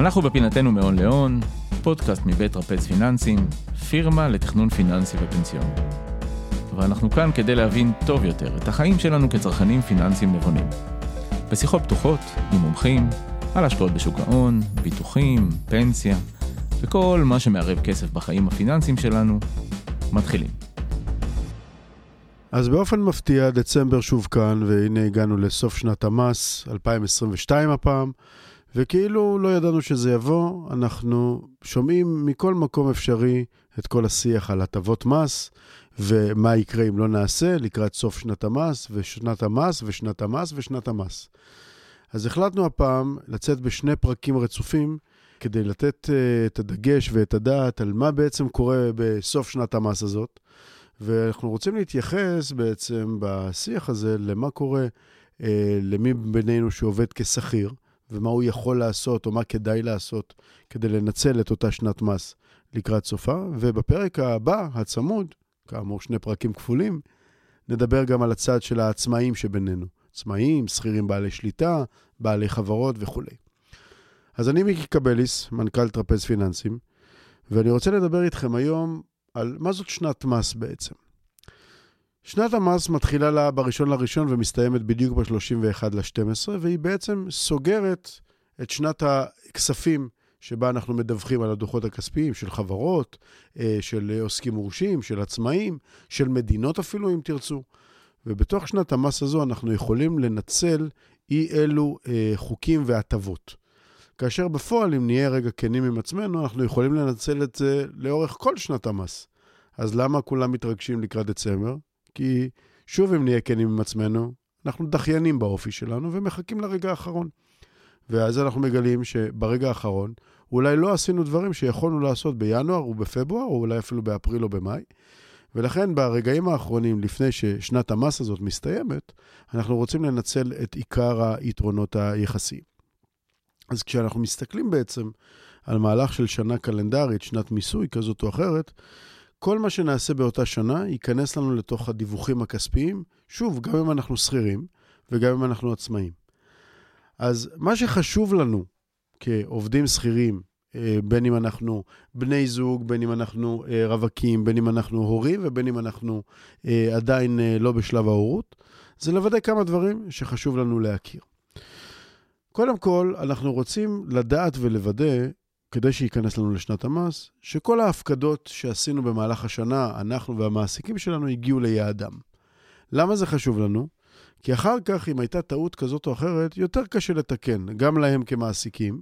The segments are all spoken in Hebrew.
אנחנו בפינתנו מהון להון, פודקאסט מבית רפץ פיננסים, פירמה לתכנון פיננסי ופנסיון. ואנחנו כאן כדי להבין טוב יותר את החיים שלנו כצרכנים פיננסיים נבונים. בשיחות פתוחות עם מומחים על השקעות בשוק ההון, ביטוחים, פנסיה וכל מה שמערב כסף בחיים הפיננסיים שלנו, מתחילים. אז באופן מפתיע, דצמבר שוב כאן, והנה הגענו לסוף שנת המס, 2022 הפעם, וכאילו לא ידענו שזה יבוא, אנחנו שומעים מכל מקום אפשרי את כל השיח על הטבות מס, ומה יקרה אם לא נעשה לקראת סוף שנת המס, ושנת המס, ושנת המס, ושנת המס. אז החלטנו הפעם לצאת בשני פרקים רצופים, כדי לתת uh, את הדגש ואת הדעת על מה בעצם קורה בסוף שנת המס הזאת. ואנחנו רוצים להתייחס בעצם בשיח הזה למה קורה uh, למי בינינו שעובד כשכיר, ומה הוא יכול לעשות או מה כדאי לעשות כדי לנצל את אותה שנת מס לקראת סופה. ובפרק הבא, הצמוד, כאמור שני פרקים כפולים, נדבר גם על הצד של העצמאים שבינינו. עצמאים, שכירים בעלי שליטה, בעלי חברות וכולי. אז אני מיקי קבליס, מנכ"ל טרפז פיננסים, ואני רוצה לדבר איתכם היום על מה זאת שנת מס בעצם. שנת המס מתחילה לה בראשון לראשון ומסתיימת בדיוק ב-31 ל-12, והיא בעצם סוגרת את שנת הכספים שבה אנחנו מדווחים על הדוחות הכספיים של חברות, אה, של עוסקים מורשים, של עצמאים, של מדינות אפילו, אם תרצו. ובתוך שנת המס הזו אנחנו יכולים לנצל אי אלו אה, חוקים והטבות. כאשר בפועל, אם נהיה רגע כנים עם עצמנו, אנחנו יכולים לנצל את זה לאורך כל שנת המס. אז למה כולם מתרגשים לקראת דצמבר? כי שוב, אם נהיה כנים עם עצמנו, אנחנו דחיינים באופי שלנו ומחכים לרגע האחרון. ואז אנחנו מגלים שברגע האחרון, אולי לא עשינו דברים שיכולנו לעשות בינואר או בפברואר, או אולי אפילו באפריל או במאי. ולכן ברגעים האחרונים, לפני ששנת המס הזאת מסתיימת, אנחנו רוצים לנצל את עיקר היתרונות היחסיים. אז כשאנחנו מסתכלים בעצם על מהלך של שנה קלנדרית, שנת מיסוי כזאת או אחרת, כל מה שנעשה באותה שנה ייכנס לנו לתוך הדיווחים הכספיים, שוב, גם אם אנחנו שכירים וגם אם אנחנו עצמאים. אז מה שחשוב לנו כעובדים שכירים, אה, בין אם אנחנו בני זוג, בין אם אנחנו אה, רווקים, בין אם אנחנו הורים ובין אם אנחנו אה, עדיין לא בשלב ההורות, זה לוודא כמה דברים שחשוב לנו להכיר. קודם כל, אנחנו רוצים לדעת ולוודא, כדי שייכנס לנו לשנת המס, שכל ההפקדות שעשינו במהלך השנה, אנחנו והמעסיקים שלנו, הגיעו ליעדם. למה זה חשוב לנו? כי אחר כך, אם הייתה טעות כזאת או אחרת, יותר קשה לתקן, גם להם כמעסיקים,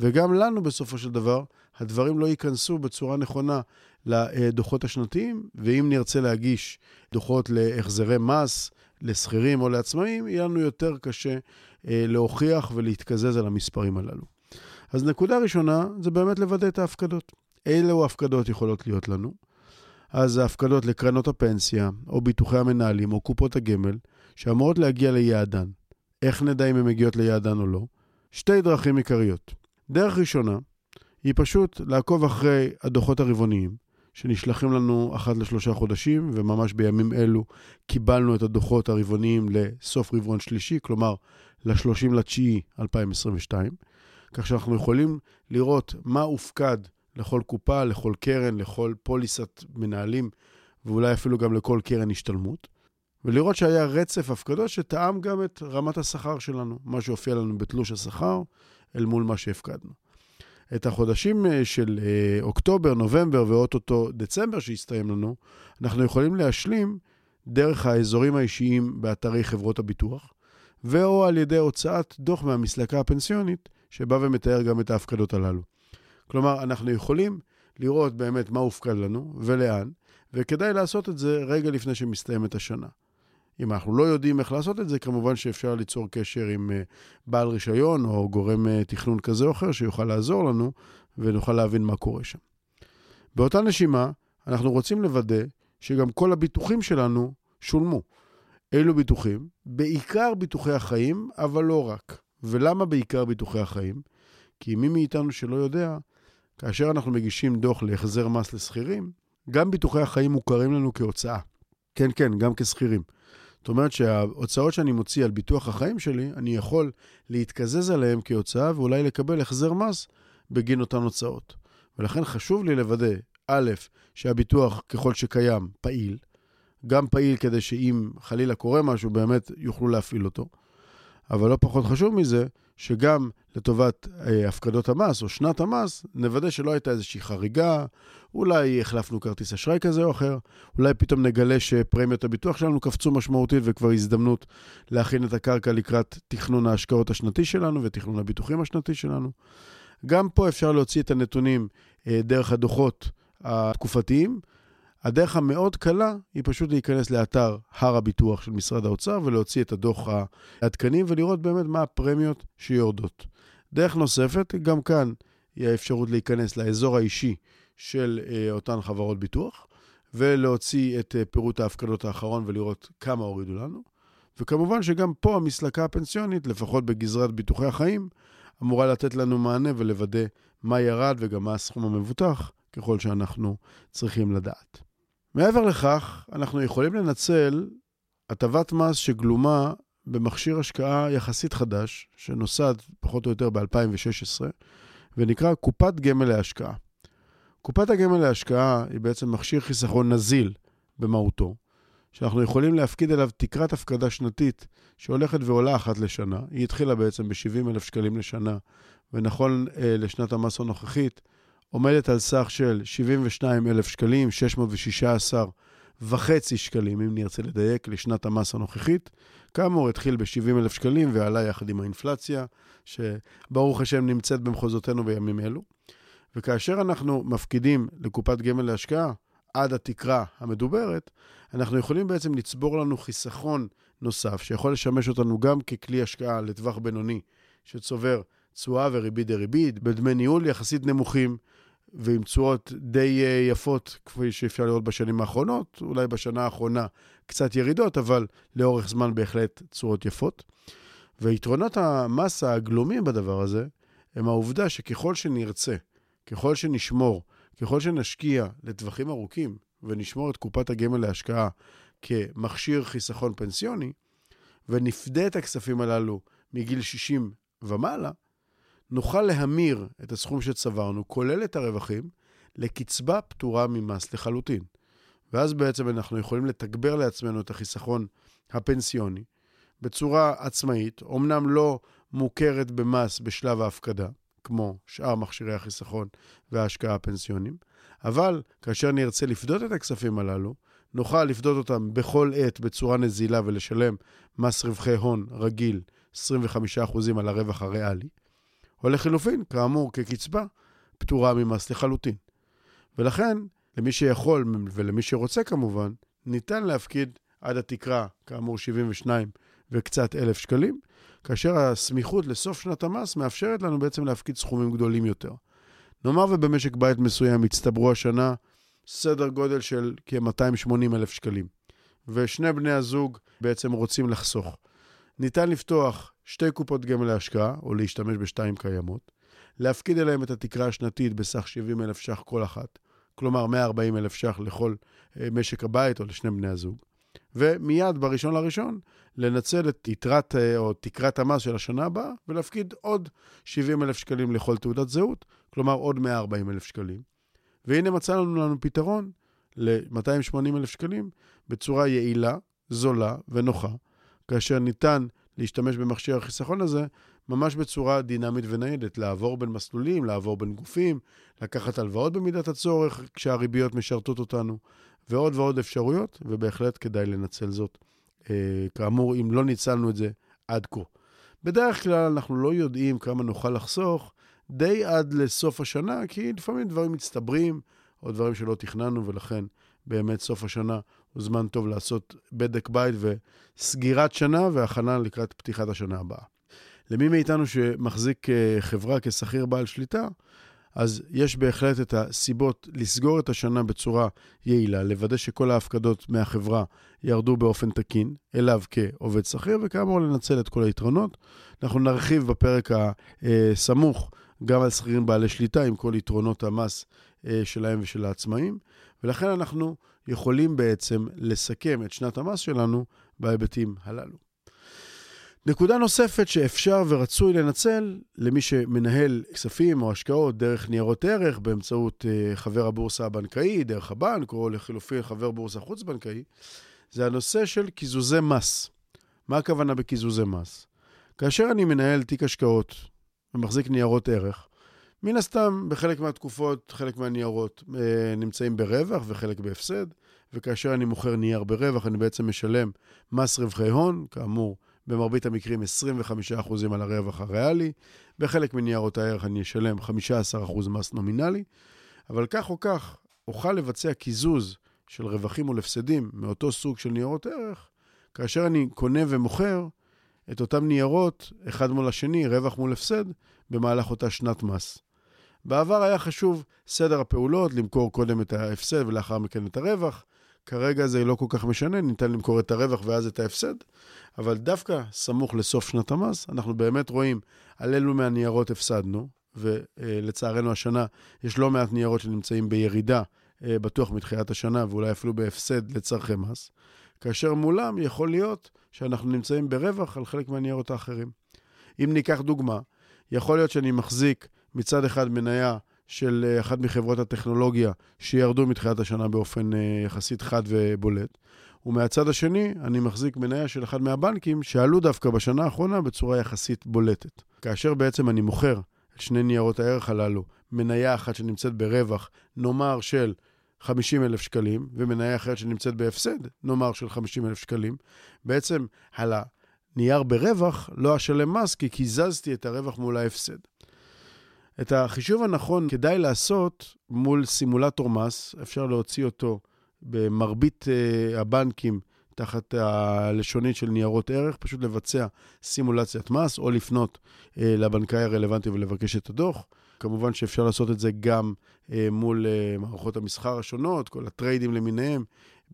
וגם לנו בסופו של דבר, הדברים לא ייכנסו בצורה נכונה לדוחות השנתיים, ואם נרצה להגיש דוחות להחזרי מס לשכירים או לעצמאים, יהיה לנו יותר קשה אה, להוכיח ולהתקזז על המספרים הללו. אז נקודה ראשונה זה באמת לוודא את ההפקדות. אילו הפקדות יכולות להיות לנו? אז ההפקדות לקרנות הפנסיה, או ביטוחי המנהלים, או קופות הגמל, שאמורות להגיע ליעדן. איך נדע אם הן מגיעות ליעדן או לא? שתי דרכים עיקריות. דרך ראשונה היא פשוט לעקוב אחרי הדוחות הרבעוניים, שנשלחים לנו אחת לשלושה חודשים, וממש בימים אלו קיבלנו את הדוחות הרבעוניים לסוף רבעון שלישי, כלומר ל-30 לתשיעי 2022, כך שאנחנו יכולים לראות מה הופקד לכל קופה, לכל קרן, לכל פוליסת מנהלים, ואולי אפילו גם לכל קרן השתלמות. ולראות שהיה רצף הפקדות שתאם גם את רמת השכר שלנו, מה שהופיע לנו בתלוש השכר אל מול מה שהפקדנו. את החודשים אה, של אה, אוקטובר, נובמבר ואו-טו-טו דצמבר שהסתיים לנו, אנחנו יכולים להשלים דרך האזורים האישיים באתרי חברות הביטוח, ואו על ידי הוצאת דוח מהמסלקה הפנסיונית, שבא ומתאר גם את ההפקדות הללו. כלומר, אנחנו יכולים לראות באמת מה הופקד לנו ולאן, וכדאי לעשות את זה רגע לפני שמסתיימת השנה. אם אנחנו לא יודעים איך לעשות את זה, כמובן שאפשר ליצור קשר עם אה, בעל רישיון או גורם אה, תכנון כזה או אחר שיוכל לעזור לנו ונוכל להבין מה קורה שם. באותה נשימה, אנחנו רוצים לוודא שגם כל הביטוחים שלנו שולמו. אילו ביטוחים? בעיקר ביטוחי החיים, אבל לא רק. ולמה בעיקר ביטוחי החיים? כי מי מאיתנו שלא יודע, כאשר אנחנו מגישים דוח להחזר מס לשכירים, גם ביטוחי החיים מוכרים לנו כהוצאה. כן, כן, גם כשכירים. זאת אומרת שההוצאות שאני מוציא על ביטוח החיים שלי, אני יכול להתקזז עליהן כהוצאה ואולי לקבל החזר מס בגין אותן הוצאות. ולכן חשוב לי לוודא, א', שהביטוח, ככל שקיים, פעיל. גם פעיל כדי שאם חלילה קורה משהו, באמת יוכלו להפעיל אותו. אבל לא פחות חשוב מזה, שגם לטובת אה, הפקדות המס או שנת המס, נוודא שלא הייתה איזושהי חריגה, אולי החלפנו כרטיס אשראי כזה או אחר, אולי פתאום נגלה שפרמיות הביטוח שלנו קפצו משמעותית וכבר הזדמנות להכין את הקרקע לקראת תכנון ההשקעות השנתי שלנו ותכנון הביטוחים השנתי שלנו. גם פה אפשר להוציא את הנתונים אה, דרך הדוחות התקופתיים. הדרך המאוד קלה היא פשוט להיכנס לאתר הר הביטוח של משרד האוצר ולהוציא את הדוח העדכני ולראות באמת מה הפרמיות שיורדות. דרך נוספת, גם כאן היא האפשרות להיכנס לאזור האישי של אה, אותן חברות ביטוח ולהוציא את אה, פירוט ההפקדות האחרון ולראות כמה הורידו לנו. וכמובן שגם פה המסלקה הפנסיונית, לפחות בגזרת ביטוחי החיים, אמורה לתת לנו מענה ולוודא מה ירד וגם מה הסכום המבוטח, ככל שאנחנו צריכים לדעת. מעבר לכך, אנחנו יכולים לנצל הטבת מס שגלומה במכשיר השקעה יחסית חדש, שנוסד פחות או יותר ב-2016, ונקרא קופת גמל להשקעה. קופת הגמל להשקעה היא בעצם מכשיר חיסכון נזיל במהותו, שאנחנו יכולים להפקיד אליו תקרת הפקדה שנתית שהולכת ועולה אחת לשנה. היא התחילה בעצם ב-70 אלף שקלים לשנה, ונכון אה, לשנת המס הנוכחית, עומדת על סך של 72 אלף שקלים, 616 וחצי שקלים, אם נרצה לדייק, לשנת המס הנוכחית. כאמור, התחיל ב-70 אלף שקלים ועלה יחד עם האינפלציה, שברוך השם נמצאת במחוזותינו בימים אלו. וכאשר אנחנו מפקידים לקופת גמל להשקעה עד התקרה המדוברת, אנחנו יכולים בעצם לצבור לנו חיסכון נוסף, שיכול לשמש אותנו גם ככלי השקעה לטווח בינוני, שצובר תשואה וריבית דריבית, בדמי ניהול יחסית נמוכים, ועם תשואות די אה, יפות, כפי שאפשר לראות בשנים האחרונות, אולי בשנה האחרונה קצת ירידות, אבל לאורך זמן בהחלט תשואות יפות. ויתרונות המס הגלומים בדבר הזה, הם העובדה שככל שנרצה, ככל שנשמור, ככל שנשקיע לטווחים ארוכים, ונשמור את קופת הגמל להשקעה כמכשיר חיסכון פנסיוני, ונפדה את הכספים הללו מגיל 60 ומעלה, נוכל להמיר את הסכום שצברנו, כולל את הרווחים, לקצבה פטורה ממס לחלוטין. ואז בעצם אנחנו יכולים לתגבר לעצמנו את החיסכון הפנסיוני בצורה עצמאית, אמנם לא מוכרת במס בשלב ההפקדה, כמו שאר מכשירי החיסכון וההשקעה הפנסיונים, אבל כאשר נרצה לפדות את הכספים הללו, נוכל לפדות אותם בכל עת בצורה נזילה ולשלם מס רווחי הון רגיל, 25% על הרווח הריאלי, או לחילופין, כאמור, כקצבה, פטורה ממס לחלוטין. ולכן, למי שיכול ולמי שרוצה כמובן, ניתן להפקיד עד התקרה, כאמור 72 וקצת אלף שקלים, כאשר הסמיכות לסוף שנת המס מאפשרת לנו בעצם להפקיד סכומים גדולים יותר. נאמר ובמשק בית מסוים הצטברו השנה סדר גודל של כ-280 אלף שקלים, ושני בני הזוג בעצם רוצים לחסוך. ניתן לפתוח שתי קופות גמל להשקעה, או להשתמש בשתיים קיימות, להפקיד אליהם את התקרה השנתית בסך 70 אלף ש"ח כל אחת, כלומר 140 אלף ש"ח לכל אה, משק הבית או לשני בני הזוג, ומיד בראשון לראשון לנצל את יתרת אה, או תקרת המס של השנה הבאה ולהפקיד עוד 70 אלף שקלים לכל תעודת זהות, כלומר עוד 140 אלף שקלים. והנה מצאנו לנו פתרון ל-280 אלף שקלים בצורה יעילה, זולה ונוחה, כאשר ניתן להשתמש במכשיר החיסכון הזה ממש בצורה דינמית וניידת, לעבור בין מסלולים, לעבור בין גופים, לקחת הלוואות במידת הצורך כשהריביות משרתות אותנו, ועוד ועוד אפשרויות, ובהחלט כדאי לנצל זאת. אה, כאמור, אם לא ניצלנו את זה עד כה. בדרך כלל אנחנו לא יודעים כמה נוכל לחסוך די עד לסוף השנה, כי לפעמים דברים מצטברים, או דברים שלא תכננו, ולכן באמת סוף השנה הוא זמן טוב לעשות בדק בית וסגירת שנה והכנה לקראת פתיחת השנה הבאה. למי מאיתנו שמחזיק אה, חברה כשכיר בעל שליטה, אז יש בהחלט את הסיבות לסגור את השנה בצורה יעילה, לוודא שכל ההפקדות מהחברה ירדו באופן תקין אליו כעובד שכיר, וכאמור לנצל את כל היתרונות. אנחנו נרחיב בפרק הסמוך גם על שכירים בעלי שליטה עם כל יתרונות המס אה, שלהם ושל העצמאים, ולכן אנחנו יכולים בעצם לסכם את שנת המס שלנו בהיבטים הללו. נקודה נוספת שאפשר ורצוי לנצל למי שמנהל כספים או השקעות דרך ניירות ערך באמצעות uh, חבר הבורסה הבנקאי, דרך הבנק, או לחילופין חבר בורסה חוץ-בנקאי, זה הנושא של קיזוזי מס. מה הכוונה בקיזוזי מס? כאשר אני מנהל תיק השקעות ומחזיק ניירות ערך, מן הסתם, בחלק מהתקופות, חלק מהניירות אה, נמצאים ברווח וחלק בהפסד, וכאשר אני מוכר נייר ברווח, אני בעצם משלם מס רווחי הון, כאמור, במרבית המקרים 25% על הרווח הריאלי, בחלק מניירות הערך אני אשלם 15% מס נומינלי, אבל כך או כך, אוכל לבצע קיזוז של רווחים מול הפסדים מאותו סוג של ניירות ערך, כאשר אני קונה ומוכר את אותם ניירות, אחד מול השני, רווח מול הפסד, במהלך אותה שנת מס. בעבר היה חשוב סדר הפעולות, למכור קודם את ההפסד ולאחר מכן את הרווח. כרגע זה לא כל כך משנה, ניתן למכור את הרווח ואז את ההפסד, אבל דווקא סמוך לסוף שנת המס, אנחנו באמת רואים על אילו מהניירות הפסדנו, ולצערנו השנה יש לא מעט ניירות שנמצאים בירידה, אה, בטוח מתחילת השנה, ואולי אפילו בהפסד לצורכי מס, כאשר מולם יכול להיות שאנחנו נמצאים ברווח על חלק מהניירות האחרים. אם ניקח דוגמה, יכול להיות שאני מחזיק מצד אחד מניה של אה, אחת מחברות הטכנולוגיה שירדו מתחילת השנה באופן אה, יחסית חד ובולט. ומהצד השני, אני מחזיק מניה של אחד מהבנקים שעלו דווקא בשנה האחרונה בצורה יחסית בולטת. כאשר בעצם אני מוכר את שני ניירות הערך הללו, מניה אחת שנמצאת ברווח, נאמר של 50 אלף שקלים, ומניה אחרת שנמצאת בהפסד, נאמר של 50 אלף שקלים, בעצם על הנייר ברווח לא אשלם מס כי קיזזתי את הרווח מול ההפסד. את החישוב הנכון כדאי לעשות מול סימולטור מס, אפשר להוציא אותו במרבית uh, הבנקים תחת הלשונית של ניירות ערך, פשוט לבצע סימולציית מס או לפנות uh, לבנקאי הרלוונטי ולבקש את הדוח. כמובן שאפשר לעשות את זה גם uh, מול uh, מערכות המסחר השונות, כל הטריידים למיניהם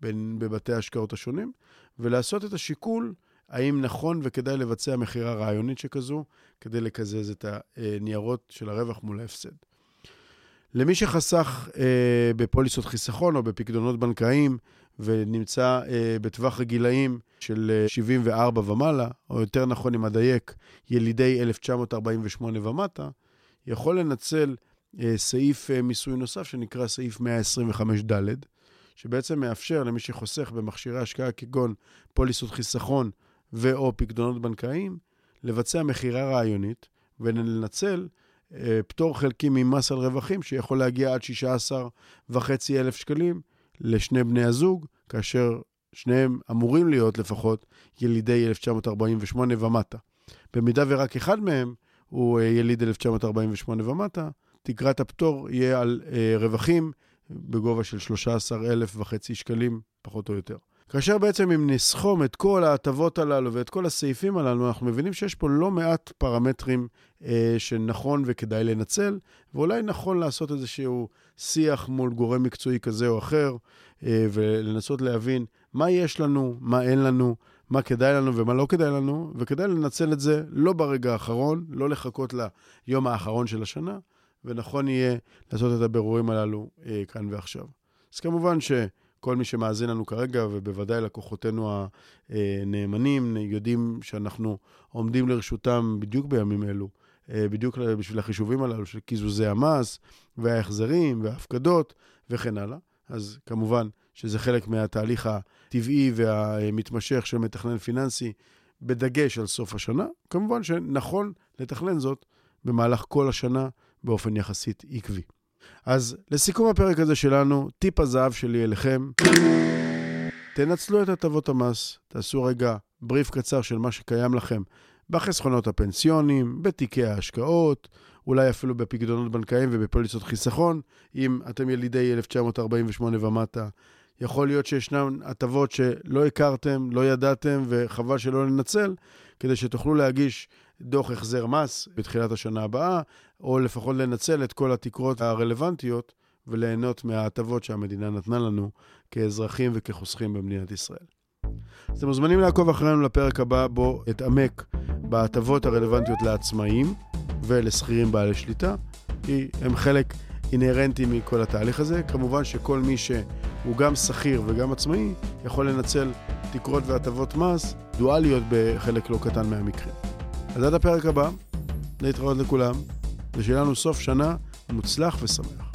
בין, בבתי ההשקעות השונים, ולעשות את השיקול האם נכון וכדאי לבצע מכירה רעיונית שכזו כדי לקזז את הניירות של הרווח מול ההפסד. למי שחסך אה, בפוליסות חיסכון או בפקדונות בנקאיים ונמצא אה, בטווח הגילאים של אה, 74 ומעלה, או יותר נכון, אם אדייק, ילידי 1948 ומטה, יכול לנצל אה, סעיף אה, מיסוי נוסף שנקרא סעיף 125ד, שבעצם מאפשר למי שחוסך במכשירי השקעה כגון פוליסות חיסכון ו/או פקדונות בנקאיים, לבצע מכירה רעיונית ולנצל אה, פטור חלקי ממס על רווחים שיכול להגיע עד 16,500 אלף שקלים לשני בני הזוג, כאשר שניהם אמורים להיות לפחות ילידי 1948 ומטה. במידה ורק אחד מהם הוא אה, יליד 1948 ומטה, תקרת הפטור יהיה על אה, רווחים בגובה של 13,500 שקלים, פחות או יותר. כאשר בעצם אם נסכום את כל ההטבות הללו ואת כל הסעיפים הללו, אנחנו מבינים שיש פה לא מעט פרמטרים אה, שנכון וכדאי לנצל, ואולי נכון לעשות איזשהו שיח מול גורם מקצועי כזה או אחר, אה, ולנסות להבין מה יש לנו, מה אין לנו, מה כדאי לנו ומה לא כדאי לנו, וכדאי לנצל את זה לא ברגע האחרון, לא לחכות ליום האחרון של השנה, ונכון יהיה לעשות את הבירורים הללו אה, כאן ועכשיו. אז כמובן ש... כל מי שמאזין לנו כרגע, ובוודאי לקוחותינו הנאמנים, יודעים שאנחנו עומדים לרשותם בדיוק בימים אלו, בדיוק בשביל החישובים הללו של קיזוזי המס, וההחזרים, וההפקדות, וכן הלאה. אז כמובן שזה חלק מהתהליך הטבעי והמתמשך של מתכנן פיננסי, בדגש על סוף השנה. כמובן שנכון לתכנן זאת במהלך כל השנה באופן יחסית עקבי. אז לסיכום הפרק הזה שלנו, טיפ הזהב שלי אליכם, תנצלו את הטבות המס, תעשו רגע בריף קצר של מה שקיים לכם בחסכונות הפנסיונים, בתיקי ההשקעות, אולי אפילו בפקדונות בנקאיים ובפוליסות חיסכון, אם אתם ילידי 1948 ומטה. יכול להיות שישנן הטבות שלא הכרתם, לא ידעתם, וחבל שלא לנצל, כדי שתוכלו להגיש דוח החזר מס בתחילת השנה הבאה, או לפחות לנצל את כל התקרות הרלוונטיות וליהנות מההטבות שהמדינה נתנה לנו כאזרחים וכחוסכים במדינת ישראל. אז אתם מוזמנים לעקוב אחרינו לפרק הבא, בו אתעמק בהטבות הרלוונטיות לעצמאים ולשכירים בעלי שליטה, כי הם חלק אינהרנטי מכל התהליך הזה. כמובן שכל מי שהוא גם שכיר וגם עצמאי יכול לנצל תקרות והטבות מס אינדיבידואליות בחלק לא קטן מהמקרים. אז עד הפרק הבא, להתראות לכולם, ושיהיה לנו סוף שנה מוצלח ושמח.